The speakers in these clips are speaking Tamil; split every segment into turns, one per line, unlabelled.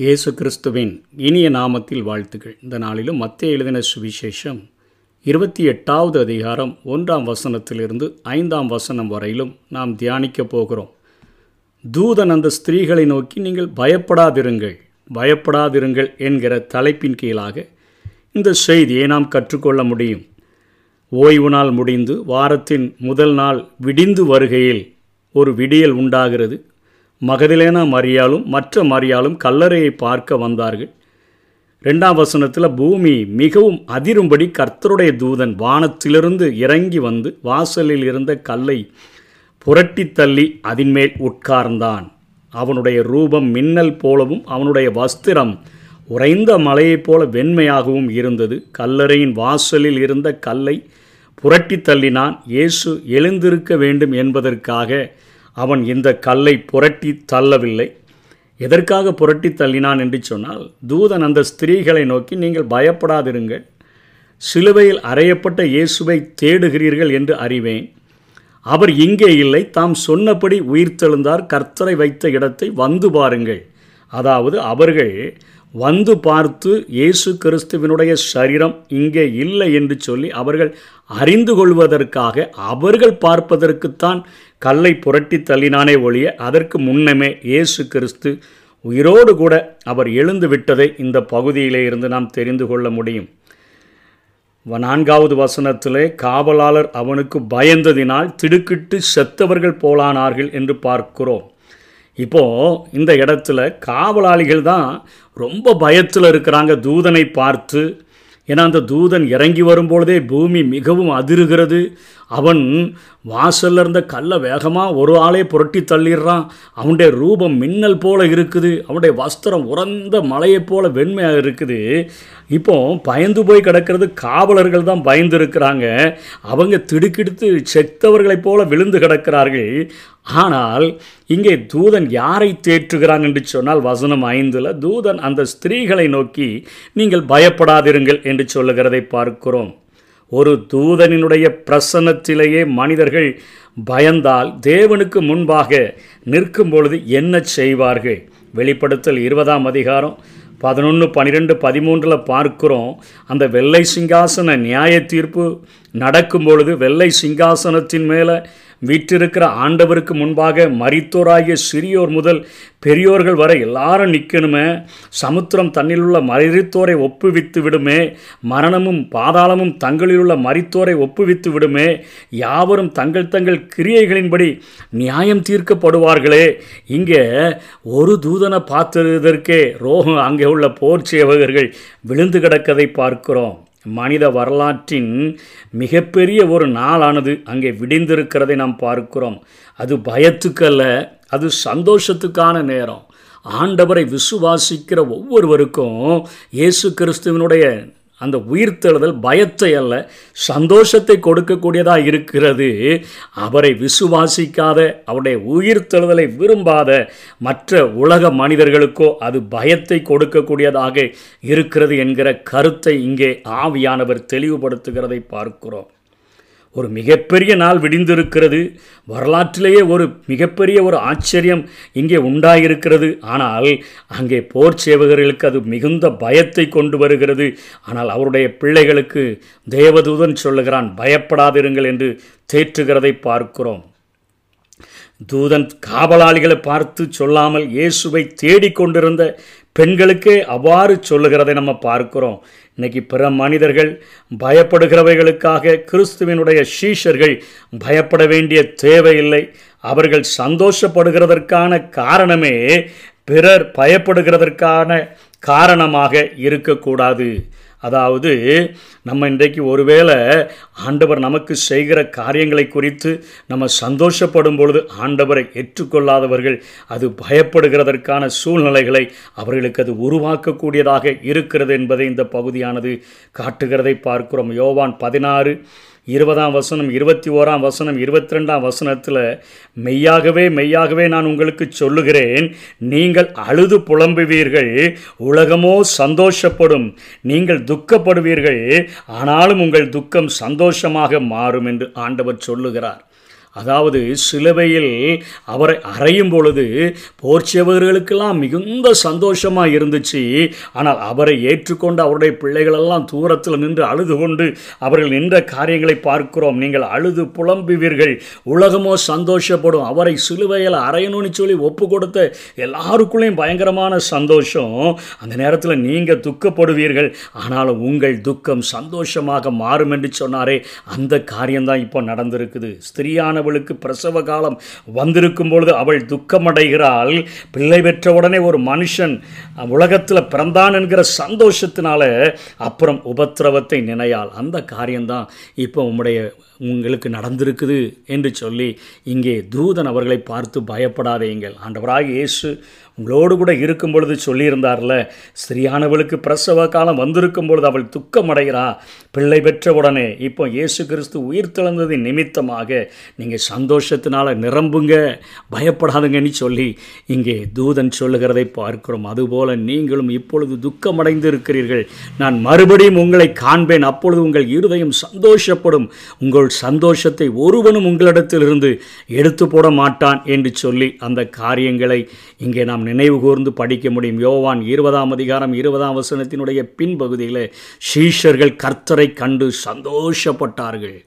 இயேசு கிறிஸ்துவின் இனிய நாமத்தில் வாழ்த்துக்கள். இந்த நாளிலும் மத்திய எழுதின சுவிசேஷம் இருபத்தி எட்டாவது அதிகாரம் ஒன்றாம் வசனத்திலிருந்து ஐந்தாம் வசனம் வரையிலும் நாம் தியானிக்கப் போகிறோம். தூதன் அந்த ஸ்திரீகளை நோக்கி நீங்கள் பயப்படாதிருங்கள் பயப்படாதிருங்கள் என்கிற தலைப்பின் கீழாக இந்த செய்தியை நாம் கற்றுக்கொள்ள முடியும். ஓய்வு நாள் முடிந்து வாரத்தின் முதல் நாள் விடிந்து வருகையில் ஒரு விடியல் உண்டாகிறது. மகதிலேனா மரியாலும் மற்ற மரியாலும் கல்லறையை பார்க்க வந்தார்கள். ரெண்டாம் வசனத்தில் பூமி மிகவும் அதிரும்படி கர்த்தருடைய தூதன் வானத்திலிருந்து இறங்கி வந்து வாசலில் இருந்த கல்லை புரட்டி தள்ளி அதின்மேல் உட்கார்ந்தான். அவனுடைய ரூபம் மின்னல் போலவும் அவனுடைய வஸ்திரம் உறைந்த மலையைப் போல வெண்மையாகவும் இருந்தது. கல்லறையின் வாசலில் இருந்த கல்லை புரட்டி தள்ளினான். இயேசு எழுந்திருக்க வேண்டும் என்பதற்காக அவன் இந்த கல்லை புரட்டி தள்ளவில்லை. எதற்காக புரட்டி தள்ளினான் என்று சொன்னால் தூதன் அந்த ஸ்திரீகளை நோக்கி நீங்கள் பயப்படாதிருங்கள். சிலுவையில் அறையப்பட்ட இயேசுவை தேடுகிறீர்கள் என்று அறிவேன். அவர் இங்கே இல்லை. தாம் சொன்னபடி உயிர்த்தெழுந்தார். கர்த்தரை வைத்த இடத்தை வந்து பாருங்கள். அதாவது அவர்கள் வந்து பார்த்து இயேசு கிறிஸ்துவினுடைய சரீரம் இங்கே இல்லை என்று சொல்லி அவர்கள் அறிந்து கொள்வதற்காக அவர்கள் பார்ப்பதற்குத்தான் கல்லை புரட்டி தள்ளினானே ஒழிய அதற்கு முன்னமே இயேசு கிறிஸ்து உயிரோடு கூட அவர் எழுந்து விட்டதை இந்த பகுதியிலே இருந்து நாம் தெரிந்து கொள்ள முடியும். நான்காவது வசனத்திலே காவலாளர் அவனுக்கு பயந்ததினால் திடுக்கிட்டு செத்தவர்கள் போலானார்கள் என்று பார்க்கிறோம். இப்போது இந்த இடத்துல காவலாளிகள் தான் ரொம்ப பயத்தில் இருக்கிறாங்க. தூதனை பார்த்து ஏன்னா அந்த தூதன் இறங்கி வரும்பொழுதே பூமி மிகவும் அதிருகிறது. அவன் வாசல்ல இருந்த கல்லை வேகமாக ஒரு ஆளே புரட்டி தள்ளிடுறான். அவனுடைய ரூபம் மின்னல் போல இருக்குது. அவனுடைய வஸ்திரம் உறந்த மலையைப் போல வெண்மையாக இருக்குது. இப்போ பயந்து போய் கிடக்கிறது காவலர்கள் தான் பயந்து இருக்கிறாங்க அவங்க திடுக்கிடுத்து செத்தவர்களைப் போல விழுந்து கிடக்கிறார்கள். ஆனால் இங்கே தூதன் யாரை தேற்றுகிறான் என்று சொன்னால் வசனம் ஐந்தில் தூதன் அந்த ஸ்திரீகளை நோக்கி நீங்கள் பயப்படாதிருங்கள் என்று சொல்லுகிறதை பார்க்கிறோம். ஒரு தூதனினுடைய பிரசன்னத்திலேயே மனிதர்கள் பயந்தால் தேவனுக்கு முன்பாக நிற்கும் பொழுது என்ன செய்வார்கள்? வெளிப்படுத்தல் இருபதாம் அதிகாரம் பதினொன்று பன்னிரெண்டு பதிமூன்றில் பார்க்குறோம். அந்த வெள்ளை சிங்காசன நியாய தீர்ப்பு நடக்கும் பொழுது வெள்ளை சிங்காசனத்தின் மேலே வீற்றிருக்கிற ஆண்டவருக்கு முன்பாக மரித்தோராகிய சிறியோர் முதல் பெரியோர்கள் வரை எல்லாரும் நிற்கணுமே சமுத்திரம் தன்னில் உள்ள மரித்தோரை ஒப்புவித்து விடுமே. மரணமும் பாதாளமும் தங்களில் உள்ள மரித்தோரை ஒப்புவித்து விடுமே. யாவரும் தங்கள் தங்கள் கிரியைகளின்படி நியாயம் தீர்க்கப்படுவார்களே. இங்கே ஒரு தூதனை பார்த்ததற்கே ரோகம் அங்கே உள்ள போர் சேவகர்கள் விழுந்து கிடக்கதை பார்க்கிறோம். மனித வரலாற்றின் மிகப்பெரிய ஒரு நாளானது அங்கே விடிந்திருக்கிறதை நாம் பார்க்கிறோம். அது பயத்துக்கல்ல அது சந்தோஷத்துக்கான நேரம். ஆண்டவரை விசுவாசிக்கிற ஒவ்வொருவருக்கும் இயேசு கிறிஸ்துவனுடைய அந்த உயிர்த்தெழுதல் பயத்தை அல்ல சந்தோஷத்தை கொடுக்கக்கூடியதாக இருக்கிறது. அவரை விசுவாசிக்காத அவருடைய உயிர்த்தெழுதலை விரும்பாத மற்ற உலக மனிதர்களுக்கோ அது பயத்தை கொடுக்கக்கூடியதாக இருக்கிறது என்கிற கருத்தை இங்கே ஆவியானவர் தெளிவுபடுத்துகிறதை பார்க்கிறோம். ஒரு மிகப்பெரிய நாள் விடிந்திருக்கிறது. வரலாற்றிலேயே ஒரு மிகப்பெரிய ஒரு ஆச்சரியம் இங்கே உண்டாயிருக்கிறது. ஆனால் அங்கே போர் சேவகர்களுக்கு அது மிகுந்த பயத்தை கொண்டு வருகிறது. ஆனால் அவருடைய பிள்ளைகளுக்கு தேவதூதன் சொல்லுகிறான் பயப்படாதிருங்கள் என்று தேற்றுகிறதை பார்க்கிறோம். தூதன் காவலாளிகளை பார்த்து சொல்லாமல் இயேசுவை தேடிக்கொண்டிருந்த பெண்களுக்கே அவ்வாறு சொல்லுகிறதை நம்ம பார்க்கிறோம். இன்னைக்கு பிற மனிதர்கள் பயப்படுகிறவைகளுக்காக கிறிஸ்துவினுடைய சீஷர்கள் பயப்பட வேண்டிய தேவையில்லை. அவர்கள் சந்தோஷப்படுகிறதற்கான காரணமே பிறர் பயப்படுகிறதற்கான காரணமாக இருக்கக்கூடாது. அதாவது நம்ம இன்றைக்கு ஒருவேளை ஆண்டவர் நமக்கு செய்கிற காரியங்களை குறித்து நம்ம சந்தோஷப்படும் பொழுது ஆண்டவரை ஏற்றுக்கொள்ளாதவர்கள் அது பயப்படுகிறதற்கான சூழ்நிலைகளை அவர்களுக்கு அது உருவாக்கக்கூடியதாக இருக்கிறது என்பதை இந்த பகுதியானது காட்டுகிறதை பார்க்கிறோம். யோவான் பதினாறு இருபதாம் வசனம் இருபத்தி ஓராம் வசனம் இருபத்தி ரெண்டாம் வசனத்தில் மெய்யாகவே மெய்யாகவே நான் உங்களுக்கு சொல்லுகிறேன். நீங்கள் அழுது புலம்புவீர்கள் உலகமோ சந்தோஷப்படும் நீங்கள் துக்கப்படுவீர்கள் ஆனாலும் உங்கள் துக்கம் சந்தோஷமாக மாறும் என்று ஆண்டவர் சொல்லுகிறார். அதாவது சிலுவையில் அவரை அறையும் பொழுது போர்ச்சவர்களுக்கெல்லாம் மிகுந்த சந்தோஷமாக இருந்துச்சு. ஆனால் அவரை ஏற்றுக்கொண்டு அவருடைய பிள்ளைகளெல்லாம் தூரத்தில் நின்று அழுது கொண்டு அவர்கள் நின்ற காரியங்களை பார்க்கிறோம். நீங்கள் அழுது புலம்புவீர்கள். உலகமோ சந்தோஷப்படும். அவரை சிலுவையில் அறையணும்னு சொல்லி ஒப்பு கொடுத்த எல்லாருக்குள்ளேயும் பயங்கரமான சந்தோஷம். அந்த நேரத்தில் நீங்கள் துக்கப்படுவீர்கள். ஆனாலும் உங்கள் துக்கம் சந்தோஷமாக மாறும் என்று சொன்னாரே. அந்த காரியம்தான் இப்போ நடந்திருக்குது. அவளுக்கு பிரசவ காலம் வந்திருக்கும் பொழுது அவள் துக்கமடைகிறாள். பிள்ளை பெற்ற உடனே ஒரு மனுஷன் உலகத்தில் பிறந்தான் என்கிற சந்தோஷத்தினால அப்புறம் உபத்திரவத்தை நினையாள். அந்த காரியம்தான் இப்போ உம்முடைய உங்களுக்கு நடந்திருக்குது என்று சொல்லி இங்கே தூதன் அவர்களை பார்த்து பயப்படாதீங்கள். ஆண்டவராக இயேசு உங்களோடு கூட இருக்கும் பொழுது சொல்லியிருந்தார்ல ஸ்திரியானவளுக்கு பிரசவ காலம் வந்திருக்கும் பொழுது அவள் துக்கமடைகிறா. பிள்ளை பெற்ற உடனே இப்போ இயேசு கிறிஸ்து உயிர் திறந்ததின் நிமித்தமாக நீங்கள் சந்தோஷத்தினால் நிரம்புங்க பயப்படாதுங்கன்னு சொல்லி இங்கே தூதன் சொல்லுகிறதை பார்க்கிறோம். அதுபோல நீங்களும் இப்பொழுது துக்கமடைந்து இருக்கிறீர்கள் நான் மறுபடியும் உங்களை காண்பேன். அப்பொழுது உங்கள் இருதயம் சந்தோஷப்படும். உங்கள் சந்தோஷத்தை ஒருவனும் உங்களிடத்திலிருந்து எடுத்து போட மாட்டான் என்று சொல்லி அந்த காரியங்களை இங்கே நாம் நினைவு கூர்ந்து படிக்க முடியும். யோவான் இருபதாம் அதிகாரம் இருபதாம் வசனத்தினுடைய பின்பகுதியில் சீஷர்கள் கர்த்தரை கண்டு சந்தோஷப்பட்டார்கள்.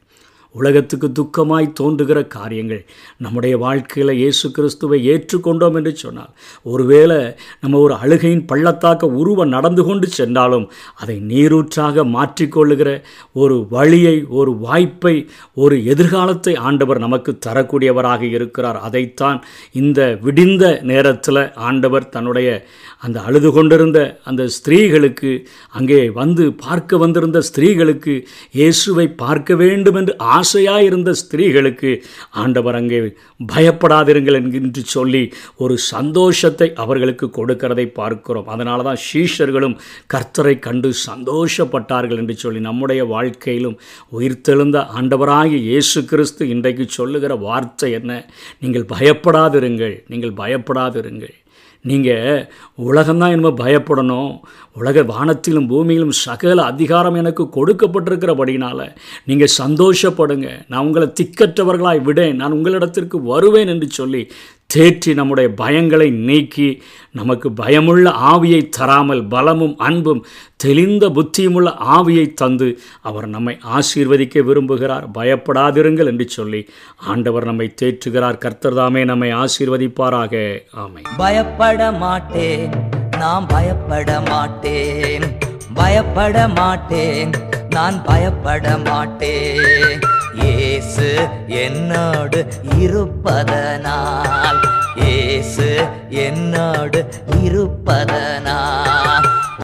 உலகத்துக்கு துக்கமாய் தோன்றுகிற காரியங்கள் நம்முடைய வாழ்க்கையில் இயேசு கிறிஸ்துவை ஏற்றுக்கொண்டோம் என்று சொன்னால் ஒருவேளை நம்ம ஒரு அழுகையின் பள்ளத்தாக்க உருவ நடந்து கொண்டு சென்றாலும் அதை நீரூற்றாக மாற்றிக்கொள்ளுகிற ஒரு வழியை ஒரு வாய்ப்பை ஒரு எதிர்காலத்தை ஆண்டவர் நமக்கு தரக்கூடியவராக இருக்கிறார். அதைத்தான் இந்த விடிந்த நேரத்தில் ஆண்டவர் தன்னுடைய அந்த அழுது கொண்டிருந்த அந்த ஸ்திரீகளுக்கு அங்கே வந்து பார்க்க வந்திருந்த ஸ்திரீகளுக்கு இயேசுவை பார்க்க வேண்டும் என்று ஆசையாக இருந்த ஸ்திரீகளுக்கு ஆண்டவர் அங்கே பயப்படாதிருங்கள் என்று சொல்லி ஒரு சந்தோஷத்தை அவர்களுக்கு கொடுக்கிறதை பார்க்கிறோம். அதனால தான் சீஷர்களும் கர்த்தரை கண்டு சந்தோஷப்பட்டார்கள் என்று சொல்லி நம்முடைய வாழ்க்கையிலும் உயிர்த்தெழுந்த ஆண்டவராகிய இயேசு கிறிஸ்து இன்றைக்கு சொல்லுகிற வார்த்தை என்ன? நீங்கள் பயப்படாதிருங்கள் நீங்கள் பயப்படாதிருங்கள். நீங்கள் உலகம்தான் என்னமோ பயப்படணும். உலக வானத்திலும் பூமியிலும் சகல அதிகாரம் எனக்கு கொடுக்கப்பட்டிருக்கிறபடினால் நீங்கள் சந்தோஷப்படுங்க. நான் உங்களை திக்கற்றவர்களாய் விடேன். நான் உங்களிடத்திற்கு வருவேன் என்று சொல்லி தேற்றி நம்முடைய பயங்களை நீக்கி நமக்கு பயமுள்ள ஆவியை தராமல் பலமும் அன்பும் தெளிந்த புத்தியுமுள்ள ஆவியை தந்து அவர் நம்மை ஆசீர்வதிக்க விரும்புகிறார். பயப்படாதிருங்கள் என்று சொல்லி ஆண்டவர் நம்மை தேற்றுகிறார். கர்த்தர்தாமே நம்மை ஆசீர்வதிப்பாராக. ஆமை
பயப்பட மாட்டேன் நான் பயப்பட மாட்டேன். பயப்பட மாட்டேன் நான் பயப்பட மாட்டேன். இயேசு என்னோடு இருப்பதனால் இயேசு என்னோடு இருப்பதனால்.